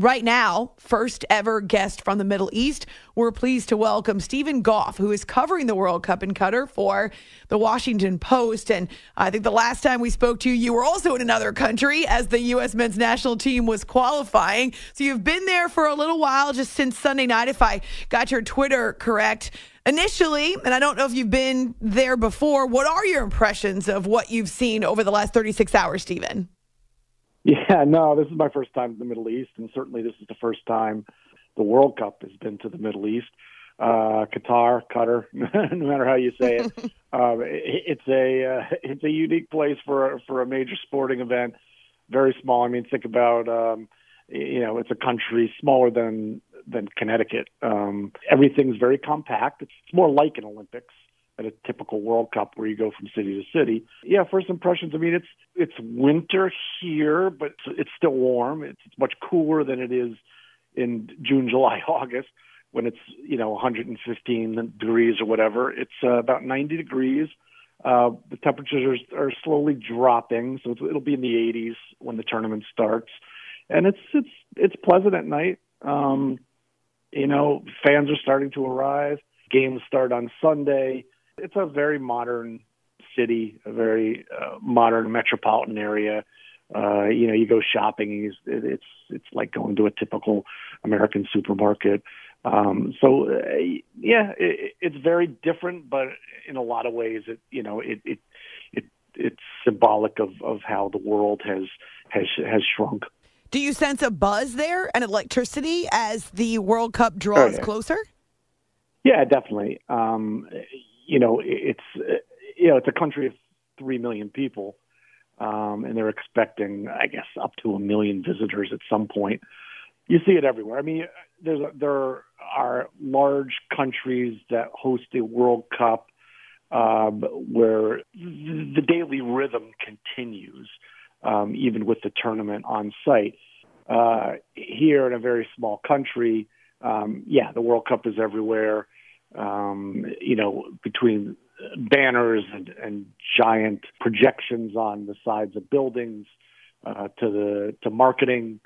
Right now, first ever guest from the Middle East, we're pleased to welcome Steven Goff, who is covering the World Cup in Qatar for the Washington Post. And I think the last time we spoke to you, you were also in another country as the U.S. men's national team was qualifying. So you've been there for a little while, just since Sunday night, if I got your Twitter correct. Initially, and I don't know if you've been there before, what are your impressions of what you've seen over the last 36 hours, Steven? Yeah, no, this is my first time in the Middle East, and certainly this is the first time the World Cup has been to the Middle East. Uh, Qatar, Qatar, no matter how you say it, um, it it's a uh, it's a unique place for a, for a major sporting event. Very small. I mean, think about um, you know, it's a country smaller than than Connecticut. Um, everything's very compact. It's more like an Olympics at a typical World Cup where you go from city to city. Yeah, first impressions. I mean, it's it's winter here, but it's still warm. It's, it's much cooler than it is in June, July, August when it's you know 115 degrees or whatever. It's uh, about 90 degrees. Uh, the temperatures are, are slowly dropping, so it'll be in the 80s when the tournament starts, and it's it's it's pleasant at night. Um, you know, fans are starting to arrive. Games start on Sunday it's a very modern city, a very uh, modern metropolitan area. Uh, you know, you go shopping, it's it's like going to a typical American supermarket. Um, so uh, yeah, it, it's very different, but in a lot of ways, it you know it it, it it's symbolic of of how the world has has has shrunk. Do you sense a buzz there and electricity as the World Cup draws oh, yeah. closer? Yeah, definitely. Um, you know, it's you know, it's a country of three million people, um, and they're expecting, I guess, up to a million visitors at some point. You see it everywhere. I mean, there's a, there are large countries that host a World Cup um, where the daily rhythm continues, um, even with the tournament on site. Uh, here in a very small country, um, yeah, the World Cup is everywhere um, you know, between banners and, and giant projections on the sides of buildings uh, to the to marketing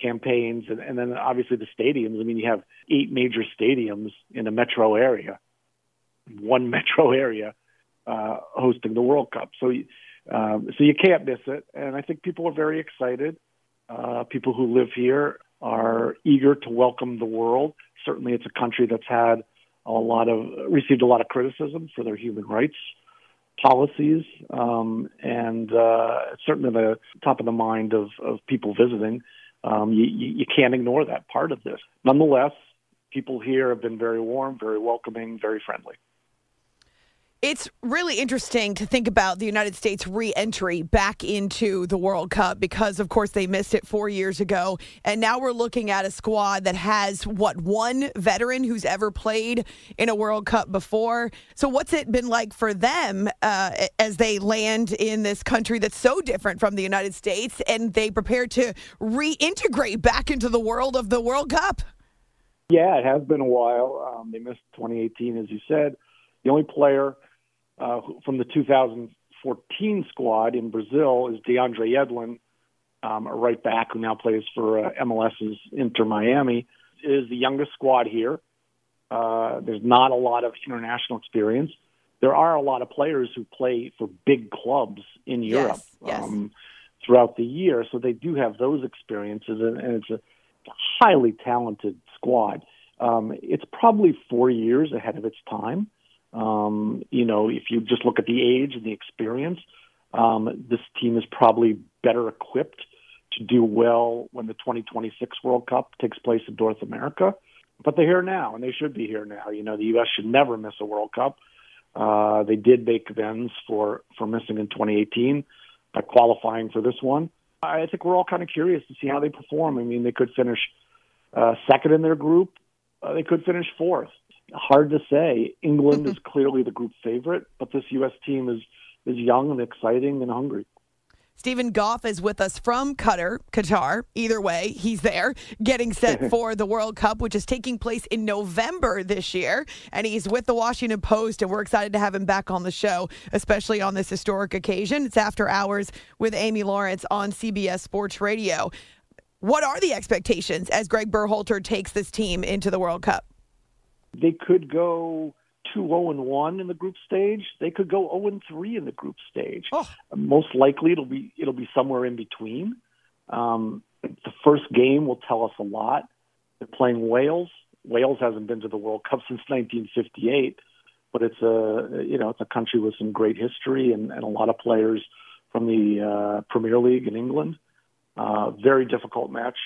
campaigns and, and then obviously the stadiums. I mean, you have eight major stadiums in a metro area, one metro area uh, hosting the World Cup. So, um, so you can't miss it. And I think people are very excited. Uh, people who live here are eager to welcome the world. Certainly, it's a country that's had a lot of received a lot of criticism for their human rights policies, um, and uh, certainly the top of the mind of, of people visiting. Um, you, you can't ignore that part of this. Nonetheless, people here have been very warm, very welcoming, very friendly. It's really interesting to think about the United States re entry back into the World Cup because, of course, they missed it four years ago. And now we're looking at a squad that has, what, one veteran who's ever played in a World Cup before. So, what's it been like for them uh, as they land in this country that's so different from the United States and they prepare to reintegrate back into the world of the World Cup? Yeah, it has been a while. Um, they missed 2018, as you said. The only player uh, from the 2014 squad in Brazil is DeAndre Yedlin, um, a right back who now plays for uh, MLS's Inter Miami. Is the youngest squad here. Uh, there's not a lot of international experience. There are a lot of players who play for big clubs in Europe yes, um, throughout the year, so they do have those experiences, and, and it's a highly talented squad. Um, it's probably four years ahead of its time. Um, you know, if you just look at the age and the experience, um, this team is probably better equipped to do well when the 2026 World Cup takes place in North America. But they're here now, and they should be here now. You know, the U.S. should never miss a World Cup. Uh, they did make amends for for missing in 2018 by qualifying for this one. I think we're all kind of curious to see how they perform. I mean, they could finish uh, second in their group. Uh, they could finish fourth hard to say. England is mm-hmm. clearly the group favorite, but this U.S. team is is young and exciting and hungry. Steven Goff is with us from Qatar, Qatar. Either way, he's there getting set for the World Cup, which is taking place in November this year. And he's with the Washington Post, and we're excited to have him back on the show, especially on this historic occasion. It's after hours with Amy Lawrence on CBS Sports Radio What are the expectations as Greg Berhalter takes this team into the World Cup? They could go 2 0 1 in the group stage. They could go 0 and 3 in the group stage. Oh. Most likely it'll be it'll be somewhere in between. Um, the first game will tell us a lot. They're playing Wales. Wales hasn't been to the World Cup since 1958, but it's a you know it's a country with some great history and, and a lot of players from the uh, Premier League in England. Uh, very difficult match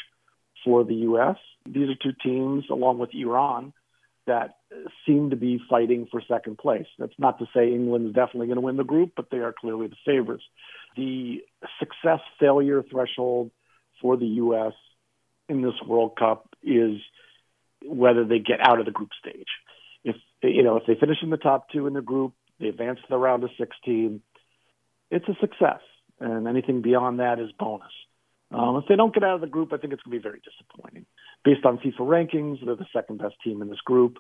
for the U.S. These are two teams, along with Iran, that seem to be fighting for second place. That's not to say England is definitely going to win the group, but they are clearly the favorites. The success failure threshold for the U.S. in this World Cup is whether they get out of the group stage. If you know if they finish in the top two in the group, they advance to the round of 16. It's a success, and anything beyond that is bonus. Um, if they don't get out of the group, I think it's going to be very disappointing. Based on FIFA rankings, they're the second best team in this group.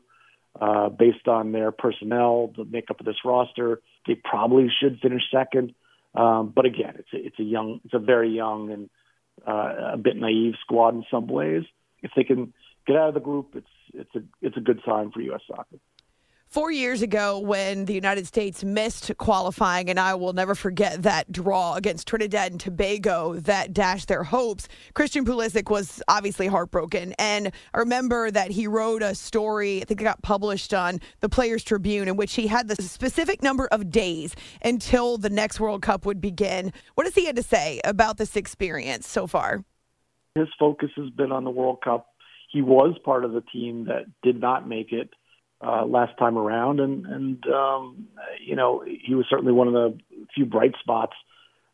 Uh, based on their personnel, the makeup of this roster, they probably should finish second. Um, but again, it's a, it's a young, it's a very young and uh, a bit naive squad in some ways. If they can get out of the group, it's it's a it's a good sign for U.S. soccer. Four years ago, when the United States missed qualifying, and I will never forget that draw against Trinidad and Tobago that dashed their hopes, Christian Pulisic was obviously heartbroken. And I remember that he wrote a story, I think it got published on the Players Tribune, in which he had the specific number of days until the next World Cup would begin. What does he had to say about this experience so far? His focus has been on the World Cup. He was part of the team that did not make it uh, last time around, and and um, you know he was certainly one of the few bright spots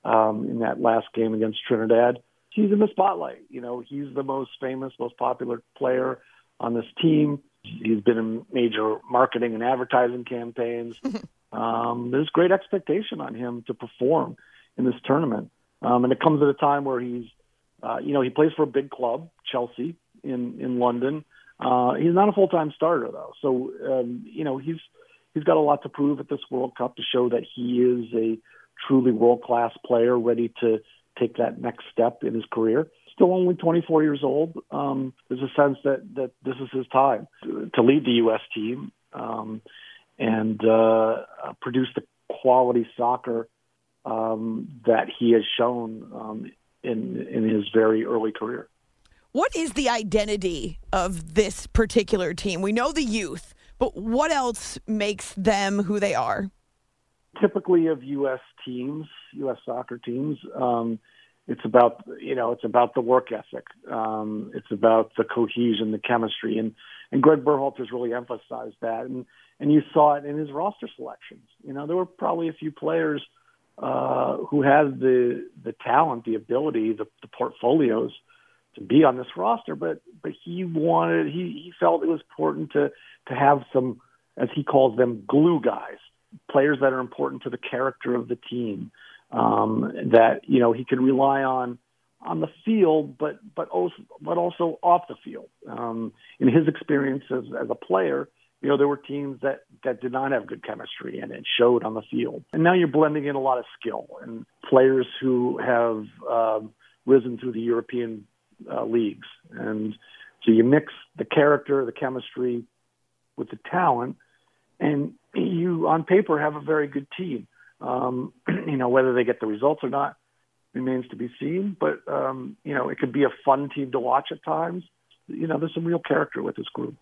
um, in that last game against Trinidad. He's in the spotlight. You know, he's the most famous, most popular player on this team. He's been in major marketing and advertising campaigns. um, there's great expectation on him to perform in this tournament, um, and it comes at a time where he's, uh, you know, he plays for a big club, Chelsea, in in London. Uh, he's not a full time starter though, so um, you know he's he's got a lot to prove at this World Cup to show that he is a truly world class player, ready to take that next step in his career. Still only 24 years old. Um, there's a sense that that this is his time to, to lead the U.S. team um, and uh, produce the quality soccer um, that he has shown um, in in his very early career. What is the identity of this particular team? We know the youth, but what else makes them who they are? Typically, of U.S. teams, U.S. soccer teams, um, it's about you know it's about the work ethic. Um, it's about the cohesion, the chemistry, and and Greg Berhalter's really emphasized that, and and you saw it in his roster selections. You know, there were probably a few players uh, who had the the talent, the ability, the, the portfolios to be on this roster, but but he wanted he he felt it was important to to have some as he calls them glue guys, players that are important to the character of the team, um, that you know he could rely on on the field, but but also but also off the field. Um, in his experience as, as a player, you know there were teams that that did not have good chemistry, and it showed on the field. And now you're blending in a lot of skill and players who have um, risen through the European uh, leagues. And so you mix the character, the chemistry with the talent, and you, on paper, have a very good team. Um, you know, whether they get the results or not remains to be seen, but, um, you know, it could be a fun team to watch at times. You know, there's some real character with this group.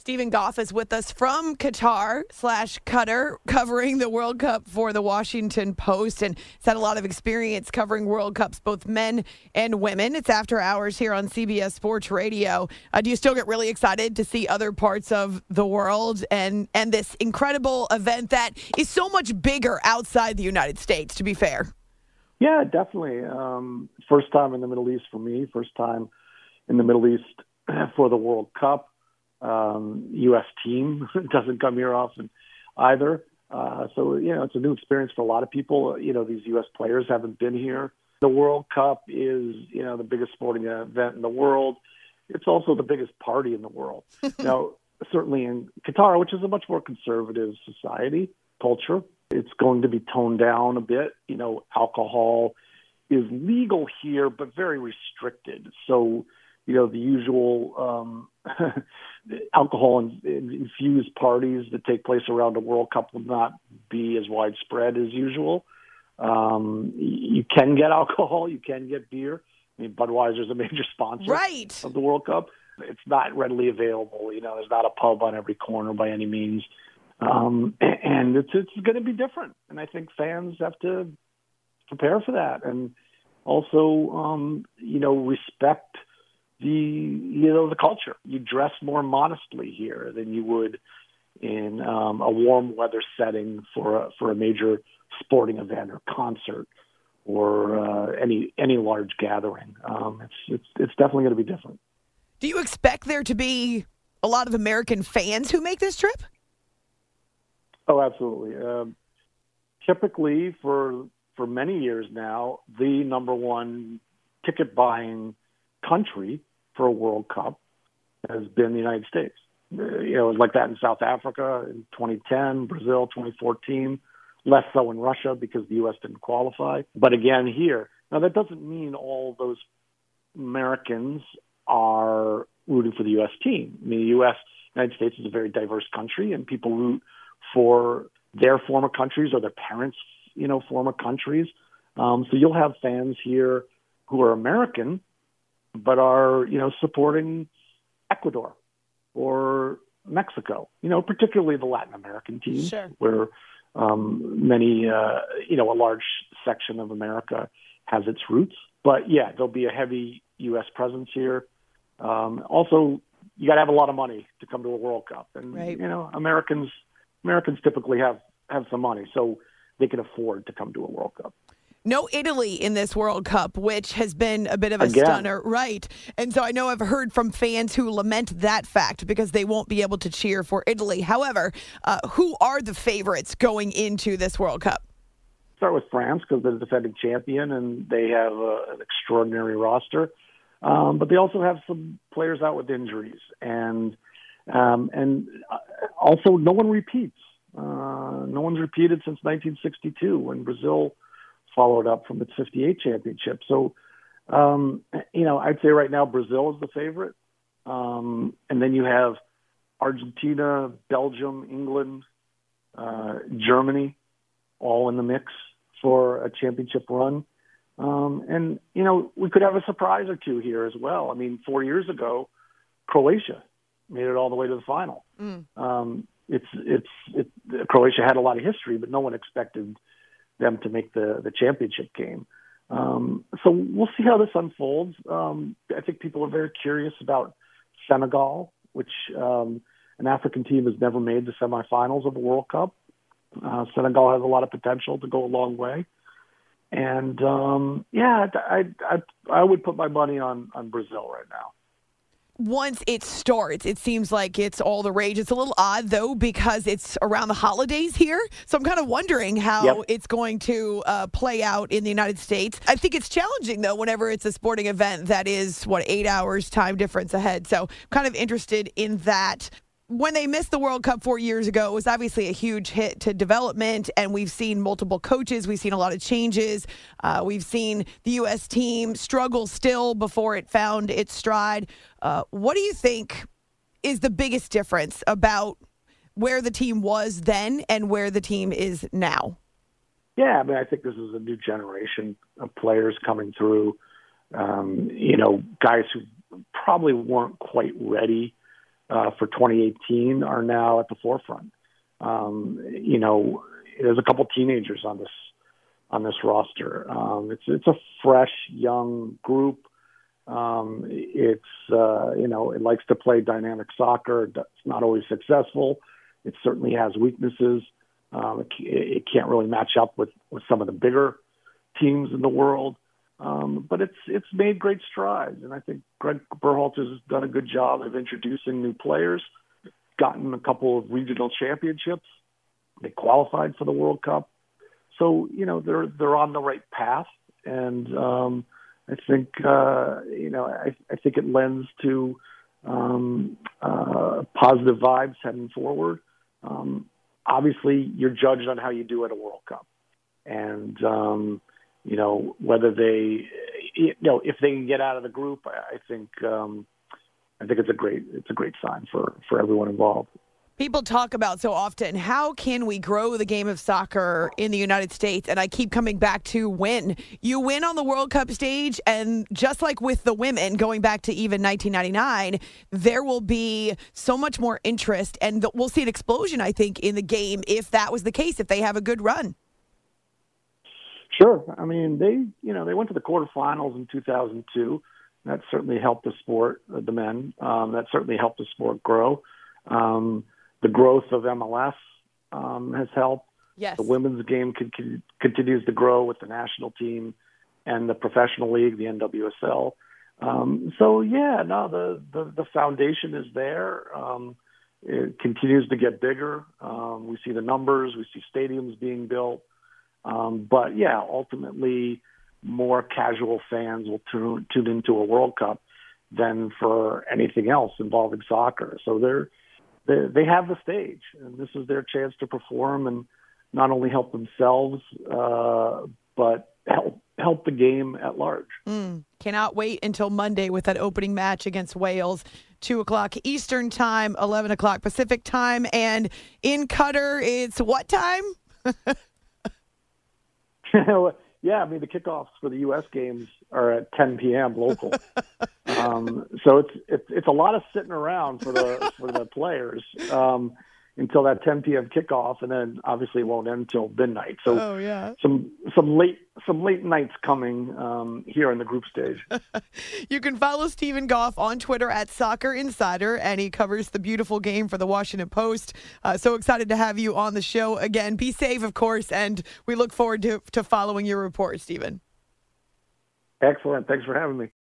Steven Goff is with us from Qatar slash Qatar, covering the World Cup for the Washington Post, and has had a lot of experience covering World Cups, both men and women. It's after hours here on CBS Sports Radio. Uh, do you still get really excited to see other parts of the world and and this incredible event that is so much bigger outside the United States? To be fair. Yeah, definitely. Um, first time in the Middle East for me. First time in the Middle East for the World Cup um, U.S. team doesn't come here often either. Uh, so you know, it's a new experience for a lot of people. You know, these U.S. players haven't been here. The World Cup is you know the biggest sporting event in the world. It's also the biggest party in the world. now, certainly in Qatar, which is a much more conservative society culture, it's going to be toned down a bit. You know, alcohol is legal here, but very restricted. So, you know, the usual um, alcohol infused parties that take place around the World Cup will not be as widespread as usual. Um, you can get alcohol, you can get beer. I mean, Budweiser is a major sponsor right. of the World Cup. It's not readily available. You know, there's not a pub on every corner by any means, um, and it's it's going to be different. And I think fans have to prepare for that, and also, um, you know, respect the you know the culture. You dress more modestly here than you would in um, a warm weather setting for a, for a major sporting event or concert or uh, any any large gathering. Um, it's it's it's definitely going to be different. Do you expect there to be a lot of American fans who make this trip? Oh, absolutely. Um, typically, for for many years now, the number one ticket buying country for a World Cup has been the United States. You know, it was like that in South Africa in 2010, Brazil 2014 less so in Russia because the U.S. didn't qualify. But again, here. Now, that doesn't mean all those Americans are rooting for the U.S. team. I mean, the U.S. United States is a very diverse country, and people root for their former countries or their parents, you know, former countries. Um, so you'll have fans here who are American, but are you know supporting Ecuador or Mexico. You know, particularly the Latin American teams, sure. where um, many, uh, you know, a large section of America has its roots. But yeah, there'll be a heavy U.S. presence here. Um, also, you got to have a lot of money to come to a World Cup, and right. you know, Americans Americans typically have have some money, so they can afford to come to a World Cup. No Italy in this World Cup, which has been a bit of a Again. stunner, right? And so I know I've heard from fans who lament that fact because they won't be able to cheer for Italy. However, uh, who are the favorites going into this World Cup? Start with France because they're the defending champion and they have uh, an extraordinary roster, um, but they also have some players out with injuries, and um, and uh, also no one repeats. Uh, no one's repeated since 1962 when Brazil followed up from its 58 championship. So, um, you know, I'd say right now Brazil is the favorite. Um, and then you have Argentina, Belgium, England, uh, Germany, all in the mix for a championship run. Um, and, you know, we could have a surprise or two here as well. I mean, four years ago, Croatia made it all the way to the final. Mm. Um, it's, it's, it, Croatia had a lot of history, but no one expected – them to make the the championship game. Um, so we'll see how this unfolds. Um, I think people are very curious about Senegal, which um, an African team has never made the semifinals of the World Cup. Uh, Senegal has a lot of potential to go a long way, and um, yeah, I, I I would put my money on on Brazil right now once it starts, it seems like it's all the rage. It's a little odd though because it's around the holidays here, so I'm kind of wondering how yep. it's going to uh, play out in the United States. I think it's challenging though whenever it's a sporting event that is what eight hours time difference ahead. So kind of interested in that when they missed the World Cup four years ago, it was obviously a huge hit to development, and we've seen multiple coaches. We've seen a lot of changes. Uh, we've seen the U.S. team struggle still before it found its stride. Uh, what do you think is the biggest difference about where the team was then and where the team is now? Yeah, I mean, I think this is a new generation of players coming through. Um, you know, guys who probably weren't quite ready uh, for 2018 are now at the forefront. Um, you know, there's a couple teenagers on this on this roster. Um, it's it's a fresh, young group. Um, it's uh, you know it likes to play dynamic soccer. It's not always successful. It certainly has weaknesses. Um, it, it can't really match up with with some of the bigger teams in the world. Um, but it's it's made great strides, and I think Greg Berhalter has done a good job of introducing new players. Gotten a couple of regional championships. They qualified for the World Cup, so you know they're they're on the right path, and um, I think uh, you know I, I think it lends to um, uh, positive vibes heading forward. Um, obviously, you're judged on how you do at a World Cup, and um, you know, whether they, you know, if they can get out of the group, I think, um, I think it's a great, it's a great sign for for everyone involved. People talk about so often how can we grow the game of soccer in the United States? And I keep coming back to win. You win on the World Cup stage, and just like with the women, going back to even 1999, there will be so much more interest, and we'll see an explosion, I think, in the game if that was the case, if they have a good run. Sure. I mean, they, you know, they went to the quarterfinals in 2002. That certainly helped the sport, uh, the men. Um, that certainly helped the sport grow. Um, the growth of MLS um, has helped. Yes. The women's game con- con- continues to grow with the national team and the professional league, the NWSL. Um, so yeah, no, the, the, the foundation is there. Um, it continues to get bigger. Um, we see the numbers, we see stadiums being built. Um, but yeah, ultimately, more casual fans will tune, tune into a World Cup than for anything else involving soccer. So they're they, they have the stage, and this is their chance to perform and not only help themselves, uh, but help help the game at large. Mm, cannot wait until Monday with that opening match against Wales. 2 o'clock Eastern Time, 11 o'clock Pacific Time. And in Qatar, it's what time? yeah, I mean, the kickoffs for the U.S. games are at 10 p.m. local. Um, so it's, it's it's a lot of sitting around for the for the players um, until that 10 p.m. kickoff, and then obviously it won't end until midnight. So oh, yeah. some some late some late nights coming um, here in the group stage. you can follow Steven Goff on Twitter at Soccer Insider, and he covers the beautiful game for the Washington Post. Uh, so excited to have you on the show again. Be safe, of course, and we look forward to to following your report, Steven. Excellent. Thanks for having me.